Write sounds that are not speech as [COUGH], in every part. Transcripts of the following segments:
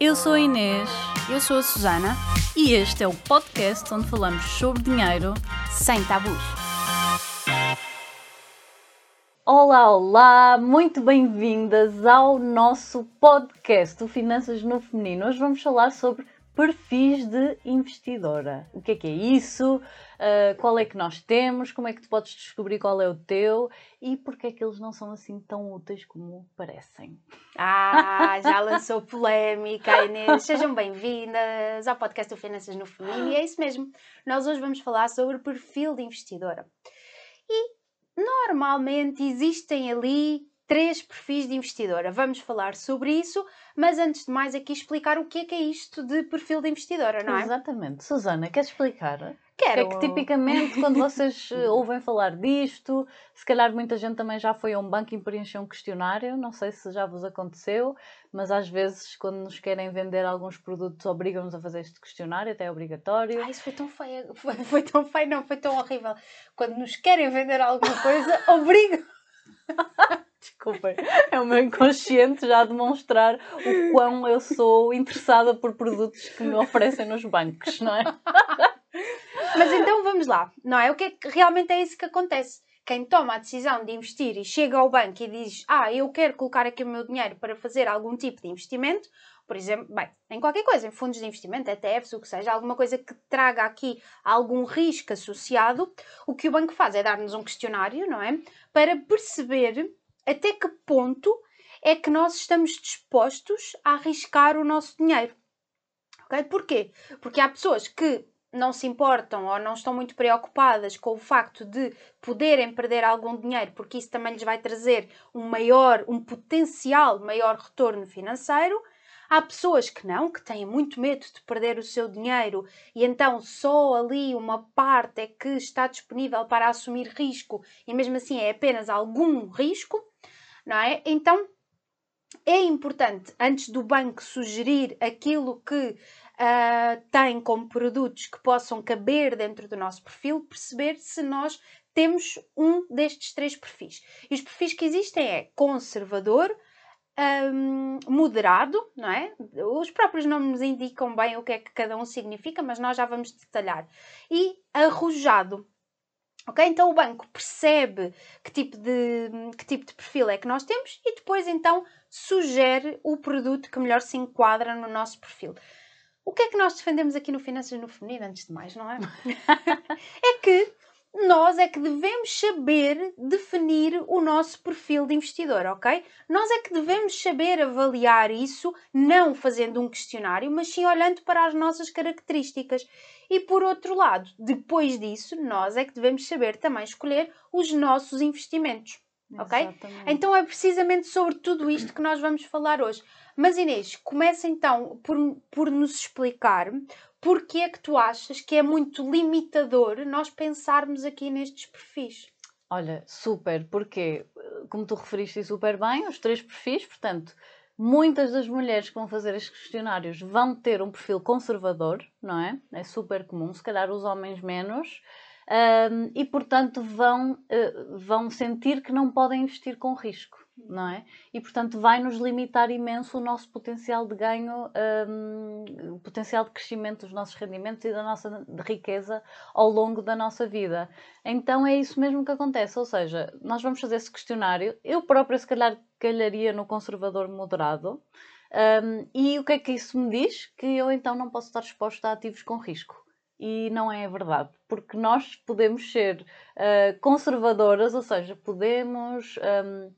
Eu sou a Inês Eu sou a Susana, e este é o podcast onde falamos sobre dinheiro. sem tabus. Olá, olá! Muito bem-vindas ao nosso podcast, o Finanças no Feminino. Hoje vamos falar sobre perfis de investidora. O que é que é isso? Uh, qual é que nós temos? Como é que tu podes descobrir qual é o teu? E porque é que eles não são assim tão úteis como parecem? Ah, já [LAUGHS] lançou polémica, Inês. Sejam bem-vindas ao podcast do Finanças no Feminino. E é isso mesmo. Nós hoje vamos falar sobre perfil de investidora. E normalmente existem ali três perfis de investidora. Vamos falar sobre isso, mas antes de mais aqui explicar o que é que é isto de perfil de investidora, não é? Exatamente. Susana, queres explicar? Quero. É que tipicamente quando vocês [LAUGHS] eh, ouvem falar disto, se calhar muita gente também já foi a um banco e preencheu um questionário, não sei se já vos aconteceu, mas às vezes quando nos querem vender alguns produtos obrigam-nos a fazer este questionário, até é obrigatório. Ah, isso foi tão feio, [LAUGHS] foi, foi tão feio, não, foi tão horrível. Quando nos querem vender alguma coisa, [LAUGHS] obrigam. Desculpem, é o meu inconsciente já a demonstrar o quão eu sou interessada por produtos que me oferecem nos bancos, não é? Mas então vamos lá, não é? O que é que realmente é isso que acontece? Quem toma a decisão de investir e chega ao banco e diz: Ah, eu quero colocar aqui o meu dinheiro para fazer algum tipo de investimento, por exemplo, bem, em qualquer coisa, em fundos de investimento, ETFs, o que seja, alguma coisa que traga aqui algum risco associado, o que o banco faz é dar-nos um questionário, não é? Para perceber até que ponto é que nós estamos dispostos a arriscar o nosso dinheiro. Ok? Porquê? Porque há pessoas que não se importam ou não estão muito preocupadas com o facto de poderem perder algum dinheiro, porque isso também lhes vai trazer um maior, um potencial maior retorno financeiro. Há pessoas que não, que têm muito medo de perder o seu dinheiro e então só ali uma parte é que está disponível para assumir risco e mesmo assim é apenas algum risco, não é? Então é importante, antes do banco sugerir aquilo que uh, tem como produtos que possam caber dentro do nosso perfil, perceber se nós temos um destes três perfis. E os perfis que existem é conservador, um, moderado, não é? Os próprios nomes indicam bem o que é que cada um significa, mas nós já vamos detalhar. E arrojado. Ok? Então o banco percebe que tipo, de, que tipo de perfil é que nós temos e depois então sugere o produto que melhor se enquadra no nosso perfil. O que é que nós defendemos aqui no Finanças no Feminino, antes de mais, não é? [LAUGHS] é que nós é que devemos saber definir o nosso perfil de investidor, ok? Nós é que devemos saber avaliar isso, não fazendo um questionário, mas sim olhando para as nossas características. E por outro lado, depois disso, nós é que devemos saber também escolher os nossos investimentos. Ok? Exatamente. Então é precisamente sobre tudo isto que nós vamos falar hoje. Mas Inês, começa então por, por nos explicar porque é que tu achas que é muito limitador nós pensarmos aqui nestes perfis. Olha, super, porque, como tu referiste super bem, os três perfis, portanto, muitas das mulheres que vão fazer estes questionários vão ter um perfil conservador, não é? É super comum, se calhar os homens menos, um, e portanto vão, uh, vão sentir que não podem investir com risco, não é? E portanto vai nos limitar imenso o nosso potencial de ganho, um, o potencial de crescimento dos nossos rendimentos e da nossa riqueza ao longo da nossa vida. Então é isso mesmo que acontece, ou seja, nós vamos fazer esse questionário, eu própria se calhar calharia no conservador moderado. Um, e o que é que isso me diz? Que eu então não posso estar exposta a ativos com risco e não é verdade, porque nós podemos ser uh, conservadoras, ou seja, podemos um,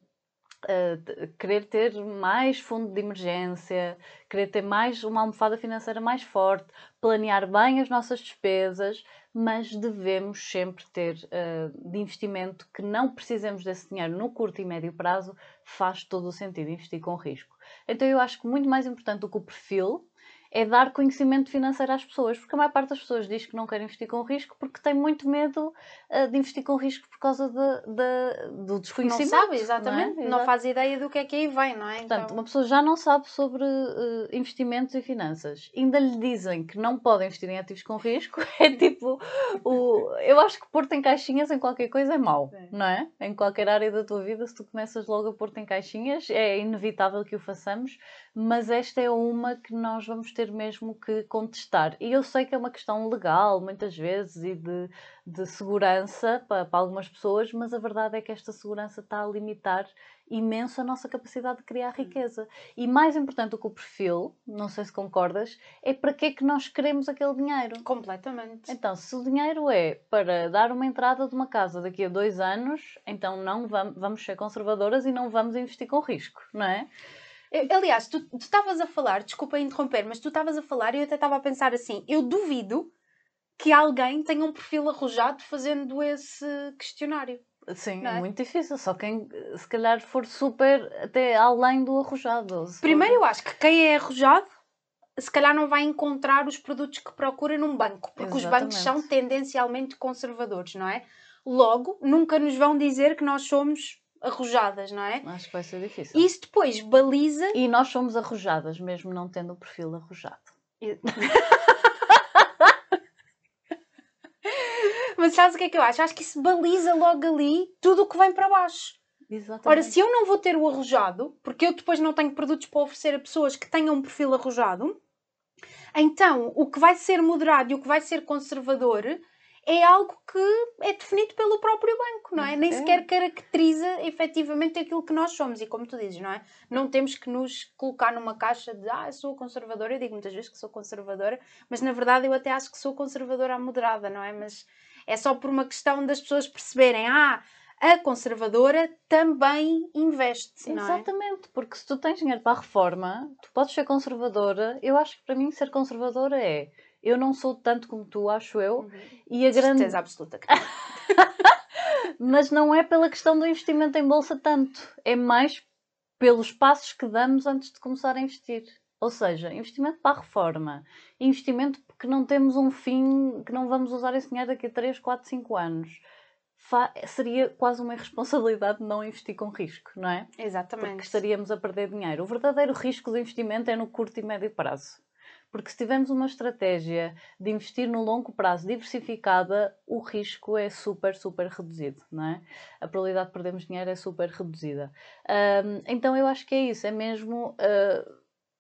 uh, querer ter mais fundo de emergência, querer ter mais uma almofada financeira mais forte, planear bem as nossas despesas, mas devemos sempre ter uh, de investimento que não precisemos desse dinheiro no curto e médio prazo, faz todo o sentido investir com risco. Então eu acho que muito mais importante do que o perfil é dar conhecimento financeiro às pessoas, porque a maior parte das pessoas diz que não quer investir com risco porque tem muito medo uh, de investir com risco por causa de, de do desconhecimento. Não sabe, exatamente. Não, é? não, faz ideia do que é que aí vem, não é? Portanto, então... uma pessoa já não sabe sobre uh, investimentos e finanças. Ainda lhe dizem que não pode investir em ativos com risco. [LAUGHS] É tipo, o, eu acho que pôr-te em caixinhas em qualquer coisa é mau, é. não é? Em qualquer área da tua vida, se tu começas logo a pôr-te em caixinhas, é inevitável que o façamos, mas esta é uma que nós vamos ter mesmo que contestar. E eu sei que é uma questão legal, muitas vezes, e de, de segurança para, para algumas pessoas, mas a verdade é que esta segurança está a limitar imenso a nossa capacidade de criar hum. riqueza. E mais importante do que o perfil, não sei se concordas, é para que é que nós queremos aquele dinheiro. Completamente. Então, se o dinheiro é para dar uma entrada de uma casa daqui a dois anos, então não vamos, vamos ser conservadoras e não vamos investir com risco, não é? Aliás, tu estavas a falar, desculpa interromper, mas tu estavas a falar e eu até estava a pensar assim: eu duvido que alguém tenha um perfil arrojado fazendo esse questionário. Sim, é? é? muito difícil. Só quem, se calhar, for super até além do arrojado. Primeiro, eu acho que quem é arrojado, se calhar não vai encontrar os produtos que procura num banco, porque Exatamente. os bancos são tendencialmente conservadores, não é? Logo, nunca nos vão dizer que nós somos arrojadas, não é? Acho que vai ser difícil. Isso depois baliza. E nós somos arrojadas, mesmo não tendo o perfil arrojado. [LAUGHS] Mas sabes o que é que eu acho? Acho que isso baliza logo ali tudo o que vem para baixo. Exatamente. Ora, se eu não vou ter o arrojado, porque eu depois não tenho produtos para oferecer a pessoas que tenham um perfil arrojado, então o que vai ser moderado e o que vai ser conservador é algo que é definido pelo próprio banco, não é? Nem é. sequer caracteriza efetivamente aquilo que nós somos. E como tu dizes, não é? Não temos que nos colocar numa caixa de ah, sou conservadora, eu digo muitas vezes que sou conservadora, mas na verdade eu até acho que sou conservadora moderada, não é? Mas é só por uma questão das pessoas perceberem, ah, a conservadora também investe. Exatamente, é? porque se tu tens dinheiro para a reforma, tu podes ser conservadora. Eu acho que para mim ser conservadora é eu não sou tanto como tu, acho eu. Uhum. E a grande. Certeza absoluta [LAUGHS] Mas não é pela questão do investimento em bolsa tanto. É mais pelos passos que damos antes de começar a investir. Ou seja, investimento para a reforma, investimento que não temos um fim, que não vamos usar esse dinheiro daqui a 3, 4, 5 anos. Fa seria quase uma irresponsabilidade não investir com risco, não é? Exatamente. Porque estaríamos a perder dinheiro. O verdadeiro risco do investimento é no curto e médio prazo. Porque se tivermos uma estratégia de investir no longo prazo diversificada, o risco é super, super reduzido, não é? A probabilidade de perdermos dinheiro é super reduzida. Um, então eu acho que é isso, é mesmo. Uh,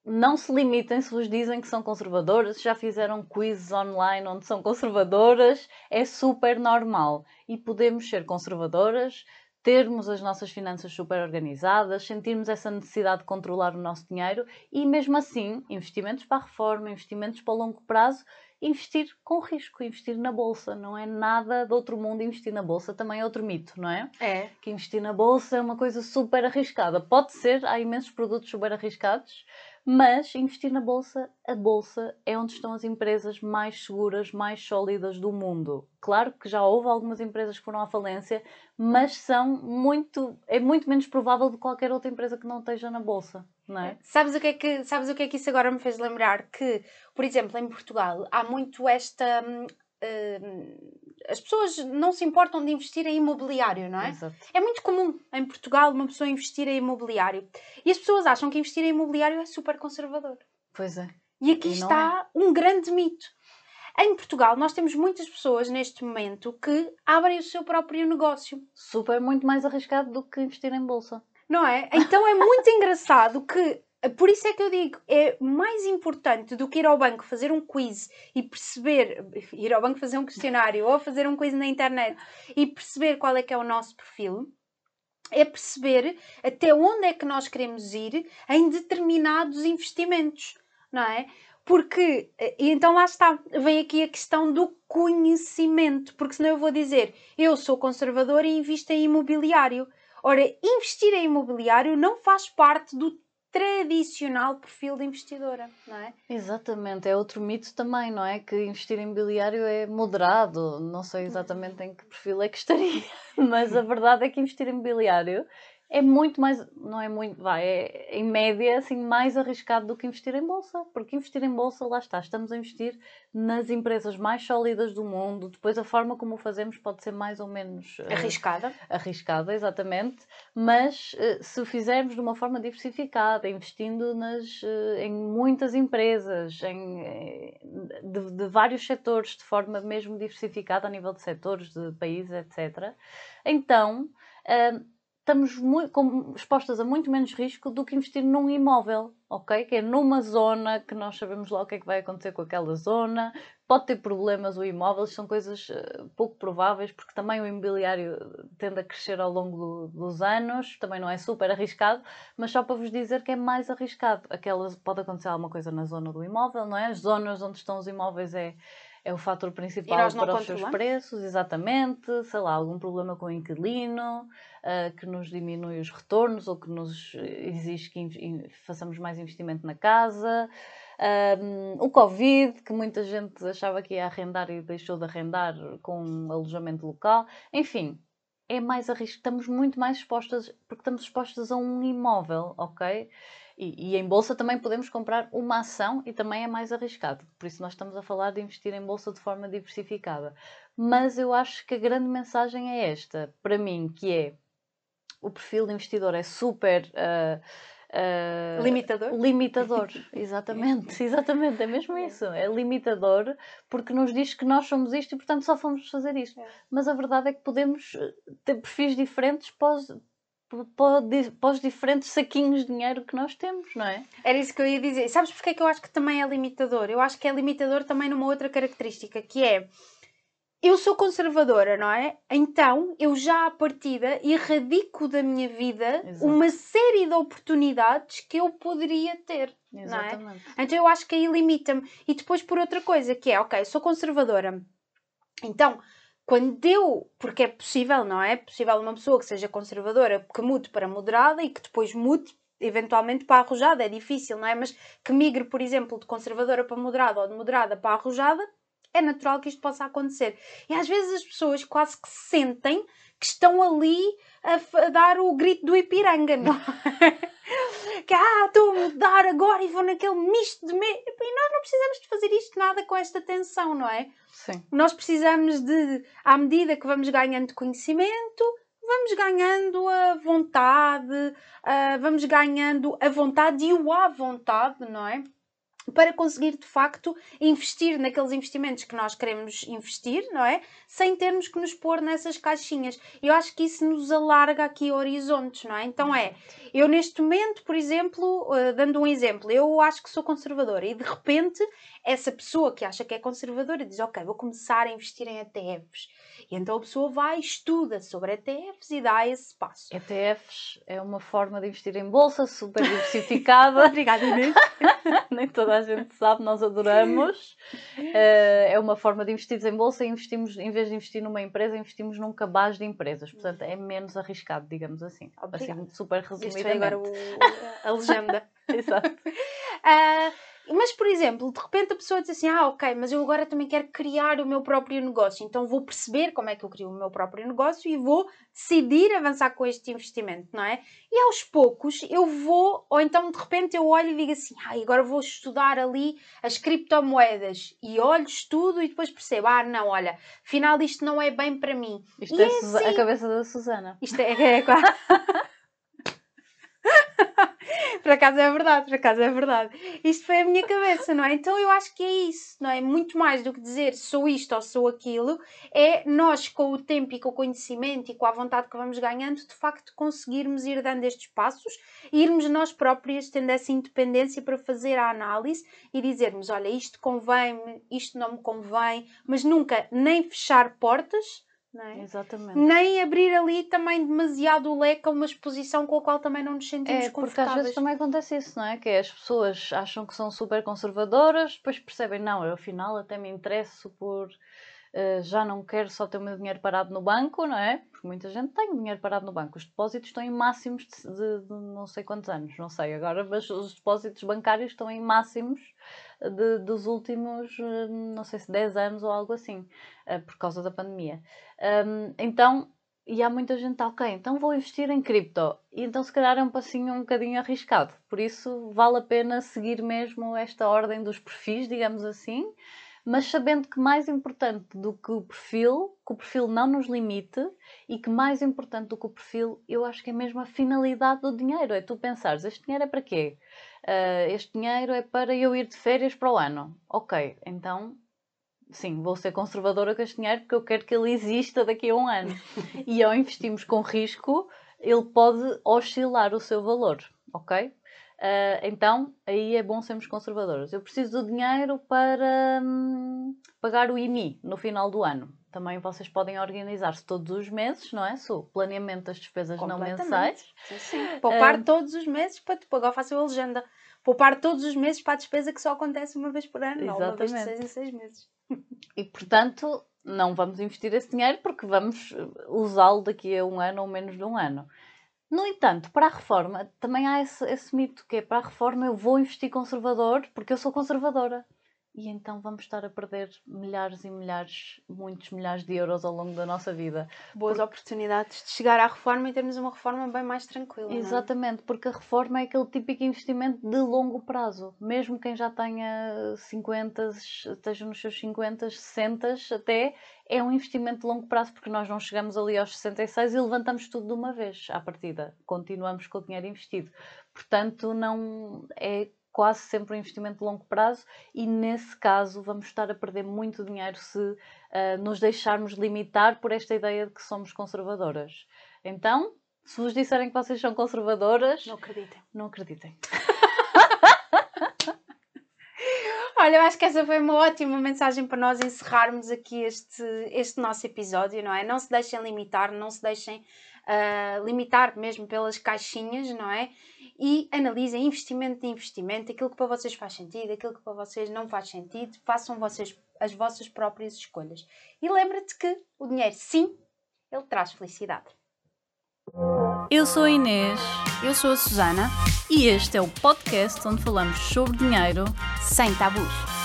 não se limitem se vos dizem que são conservadoras, já fizeram quizzes online onde são conservadoras, é super normal. E podemos ser conservadoras termos as nossas finanças super organizadas, sentirmos essa necessidade de controlar o nosso dinheiro e, mesmo assim, investimentos para a reforma, investimentos para o longo prazo, investir com risco, investir na bolsa. Não é nada de outro mundo investir na bolsa, também é outro mito, não é? É. Que investir na bolsa é uma coisa super arriscada. Pode ser, há imensos produtos super arriscados, mas investir na bolsa, a bolsa é onde estão as empresas mais seguras, mais sólidas do mundo. Claro que já houve algumas empresas que foram à falência, mas são muito, é muito menos provável de qualquer outra empresa que não esteja na bolsa, não é? Sabes o que é que, sabes o que é que isso agora me fez lembrar? Que, por exemplo, em Portugal há muito esta uh, as pessoas não se importam de investir em imobiliário, não é? Exato. É muito comum em Portugal uma pessoa investir em imobiliário. E as pessoas acham que investir em imobiliário é super conservador. Pois é. E aqui e está é. um grande mito. Em Portugal, nós temos muitas pessoas neste momento que abrem o seu próprio negócio. Super, muito mais arriscado do que investir em bolsa. Não é? Então é muito [LAUGHS] engraçado que por isso é que eu digo, é mais importante do que ir ao banco fazer um quiz e perceber, ir ao banco fazer um questionário ou fazer um quiz na internet e perceber qual é que é o nosso perfil, é perceber até onde é que nós queremos ir em determinados investimentos, não é? Porque, e então lá está, vem aqui a questão do conhecimento, porque senão eu vou dizer, eu sou conservador e invisto em imobiliário. Ora, investir em imobiliário não faz parte do tradicional perfil de investidora, não é? Exatamente, é outro mito também, não é? Que investir em imobiliário é moderado, não sei exatamente em que perfil é que estaria, [LAUGHS] mas a verdade é que investir em imobiliário é muito mais, não é muito, vai, é em média assim mais arriscado do que investir em bolsa, porque investir em bolsa, lá está, estamos a investir nas empresas mais sólidas do mundo, depois a forma como o fazemos pode ser mais ou menos uh, arriscada, arriscada, exatamente, mas uh, se o fizermos de uma forma diversificada, investindo nas, uh, em muitas empresas, em, de, de vários setores, de forma mesmo diversificada a nível de setores, de países, etc., então estamos muito, com, expostas a muito menos risco do que investir num imóvel, ok? Que é numa zona que nós sabemos lá o que é que vai acontecer com aquela zona, pode ter problemas o imóvel, são coisas uh, pouco prováveis, porque também o imobiliário tende a crescer ao longo do, dos anos, também não é super arriscado, mas só para vos dizer que é mais arriscado. Aquelas, pode acontecer alguma coisa na zona do imóvel, não é? As zonas onde estão os imóveis é é o fator principal para os seus preços, exatamente, sei lá, algum problema com o inquilino, uh, que nos diminui os retornos ou que nos exige que façamos mais investimento na casa. Um, o Covid, que muita gente achava que ia arrendar e deixou de arrendar com um alojamento local. Enfim, é mais arrisco, estamos muito mais expostas, porque estamos expostas a um imóvel, ok? E, e, em bolsa também podemos comprar uma ação e também é mais arriscado. Por isso nós estamos a falar de investir em bolsa de forma diversificada. Mas eu acho que a grande mensagem é esta, para mim, que é o perfil de investidor é super uh, uh, limitador. Limitador, [LAUGHS] exatamente, exatamente, é mesmo isso. É limitador porque nos diz que nós somos isto e portanto só fomos fazer isto. É. Mas a verdade é que podemos ter perfis diferentes pós para os diferentes saquinhos de dinheiro que nós temos, não é? Era isso que eu ia dizer. Sabes porque é que eu acho que também é limitador? Eu acho que é limitador também numa outra característica, que é eu sou conservadora, não é? Então eu já à partida erradico da minha vida Exato. uma série de oportunidades que eu poderia ter. Exatamente. Não é? Então eu acho que aí limita-me. E depois por outra coisa, que é, ok, sou conservadora. Então, quando eu, porque é possível, não é? É possível uma pessoa que seja conservadora que mude para moderada e que depois mude eventualmente para arrojada, é difícil, não é? Mas que migre, por exemplo, de conservadora para moderada ou de moderada para arrojada, é natural que isto possa acontecer. E às vezes as pessoas quase que sentem que estão ali a, dar o grito do Ipiranga, não é? [LAUGHS] que ah, estou a mudar agora e vou naquele misto de me... E nós não precisamos de fazer isto nada com esta tensão, não é? Sim. Nós precisamos de, à medida que vamos ganhando conhecimento, vamos ganhando a vontade, uh, vamos ganhando a vontade e o à vontade, não é? Para conseguir de facto investir naqueles investimentos que nós queremos investir, não é? Sem termos que nos pôr nessas caixinhas. Eu acho que isso nos alarga aqui horizontes, não é? Então é, eu neste momento, por exemplo, uh, dando um exemplo, eu acho que sou conservadora e de repente essa pessoa que acha que é conservadora diz, ok, vou começar a investir em ETFs. E então a pessoa vai, estuda sobre ETFs e dá esse passo. ETFs é uma forma de investir em bolsa super diversificada. [LAUGHS] Obrigada, Inês. [LAUGHS] Nem toda a gente sabe, nós adoramos. Uh, é uma forma de investir em bolsa e investimos, em vez de investir numa empresa, investimos num cabaz de empresas. Portanto, é menos arriscado, digamos assim. Obrigada. Assim, super resumidamente. agora o, a legenda. [LAUGHS] Exato. Uh, mas, por exemplo, de repente a pessoa diz assim: Ah, ok, mas eu agora também quero criar o meu próprio negócio, então vou perceber como é que eu crio o meu próprio negócio e vou decidir avançar com este investimento, não é? E aos poucos eu vou, ou então de repente eu olho e digo assim: Ah, agora vou estudar ali as criptomoedas e olho, estudo e depois percebo: Ah, não, olha, afinal isto não é bem para mim. Isto e é, é assim, a cabeça da Susana. Isto é, é, é [LAUGHS] por acaso é verdade, por acaso é verdade. Isto foi a minha cabeça, não é? Então eu acho que é isso, não é? Muito mais do que dizer sou isto ou sou aquilo, é nós com o tempo e com o conhecimento e com a vontade que vamos ganhando, de facto conseguirmos ir dando estes passos e irmos nós próprias tendo essa independência para fazer a análise e dizermos: olha, isto convém-me, isto não me convém, mas nunca nem fechar portas é? Exatamente. Nem abrir ali também demasiado o leque a uma exposição com a qual também não nos sentimos é, Porque às vezes também acontece isso, não é? Que as pessoas acham que são super conservadoras, depois percebem, não, eu afinal até me interesso por. Uh, já não quero só ter o meu dinheiro parado no banco, não é? Porque muita gente tem dinheiro parado no banco. Os depósitos estão em máximos de, de, de não sei quantos anos, não sei agora, mas os depósitos bancários estão em máximos de, dos últimos, hum, não sei se 10 anos ou algo assim, eh, por causa da pandemia. Um, então, e há muita gente, ok, então vou investir em cripto. E então se calhar é um passinho um bocadinho arriscado. Por isso vale a pena seguir mesmo esta ordem dos perfis, digamos assim, mas sabendo que mais importante do que o perfil, que o perfil não nos limite e que mais importante do que o perfil, eu acho que é mesmo a finalidade do dinheiro. É tu pensares, este dinheiro é para quê? Uh, este dinheiro é para eu ir de férias para o ano. Ok, então sim, vou ser conservadora com este dinheiro porque eu quero que ele exista daqui a um ano. [LAUGHS] e ao investirmos com risco, ele pode oscilar o seu valor, ok? Uh, então, aí é bom sermos conservadores. Eu preciso do dinheiro para hum, pagar o IMI no final do ano. Também vocês podem organizar-se todos os meses, não é? o planeamento das despesas não mensais. Sim, sim. Poupar uh, todos os meses para depois, agora faço a legenda. Poupar todos os meses para a despesa que só acontece uma vez por ano, Exatamente. não uma vez de seis em seis meses. E portanto, não vamos investir esse dinheiro porque vamos usá-lo daqui a um ano ou menos de um ano. No entanto, para a reforma, também há esse, esse mito que é para a reforma eu vou investir conservador porque eu sou conservadora e então vamos estar a perder milhares e milhares, muitos milhares de euros ao longo da nossa vida. Boas porque... oportunidades de chegar à reforma e termos uma reforma bem mais tranquila. É? Exatamente, é? porque a reforma é aquele típico investimento de longo prazo. Mesmo quem já tenha 50, esteja nos seus 50, 60 até, é um investimento de longo prazo, porque nós não chegamos ali aos 66 e levantamos tudo de uma vez à partida. Continuamos com o dinheiro investido. Portanto, não é quase sempre um investimento de longo prazo e nesse caso vamos estar a perder muito dinheiro se uh, nos deixarmos limitar por esta ideia de que somos conservadoras. Então, se vos disserem que vocês são conservadoras, não acreditem. Não acreditem. [LAUGHS] Olha, eu acho que essa foi uma ótima mensagem para nós encerrarmos aqui este, este nosso episódio, não é? Não se deixem limitar, não se deixem uh, limitar mesmo pelas caixinhas, não é? E analisem investimento de investimento, aquilo que para vocês faz sentido, aquilo que para vocês não faz sentido, façam vocês as vossas próprias escolhas. E lembra-te que o dinheiro, sim, ele traz felicidade. Eu sou a Inês. Eu sou a Susana. E este é o podcast onde falamos sobre dinheiro sem tabus.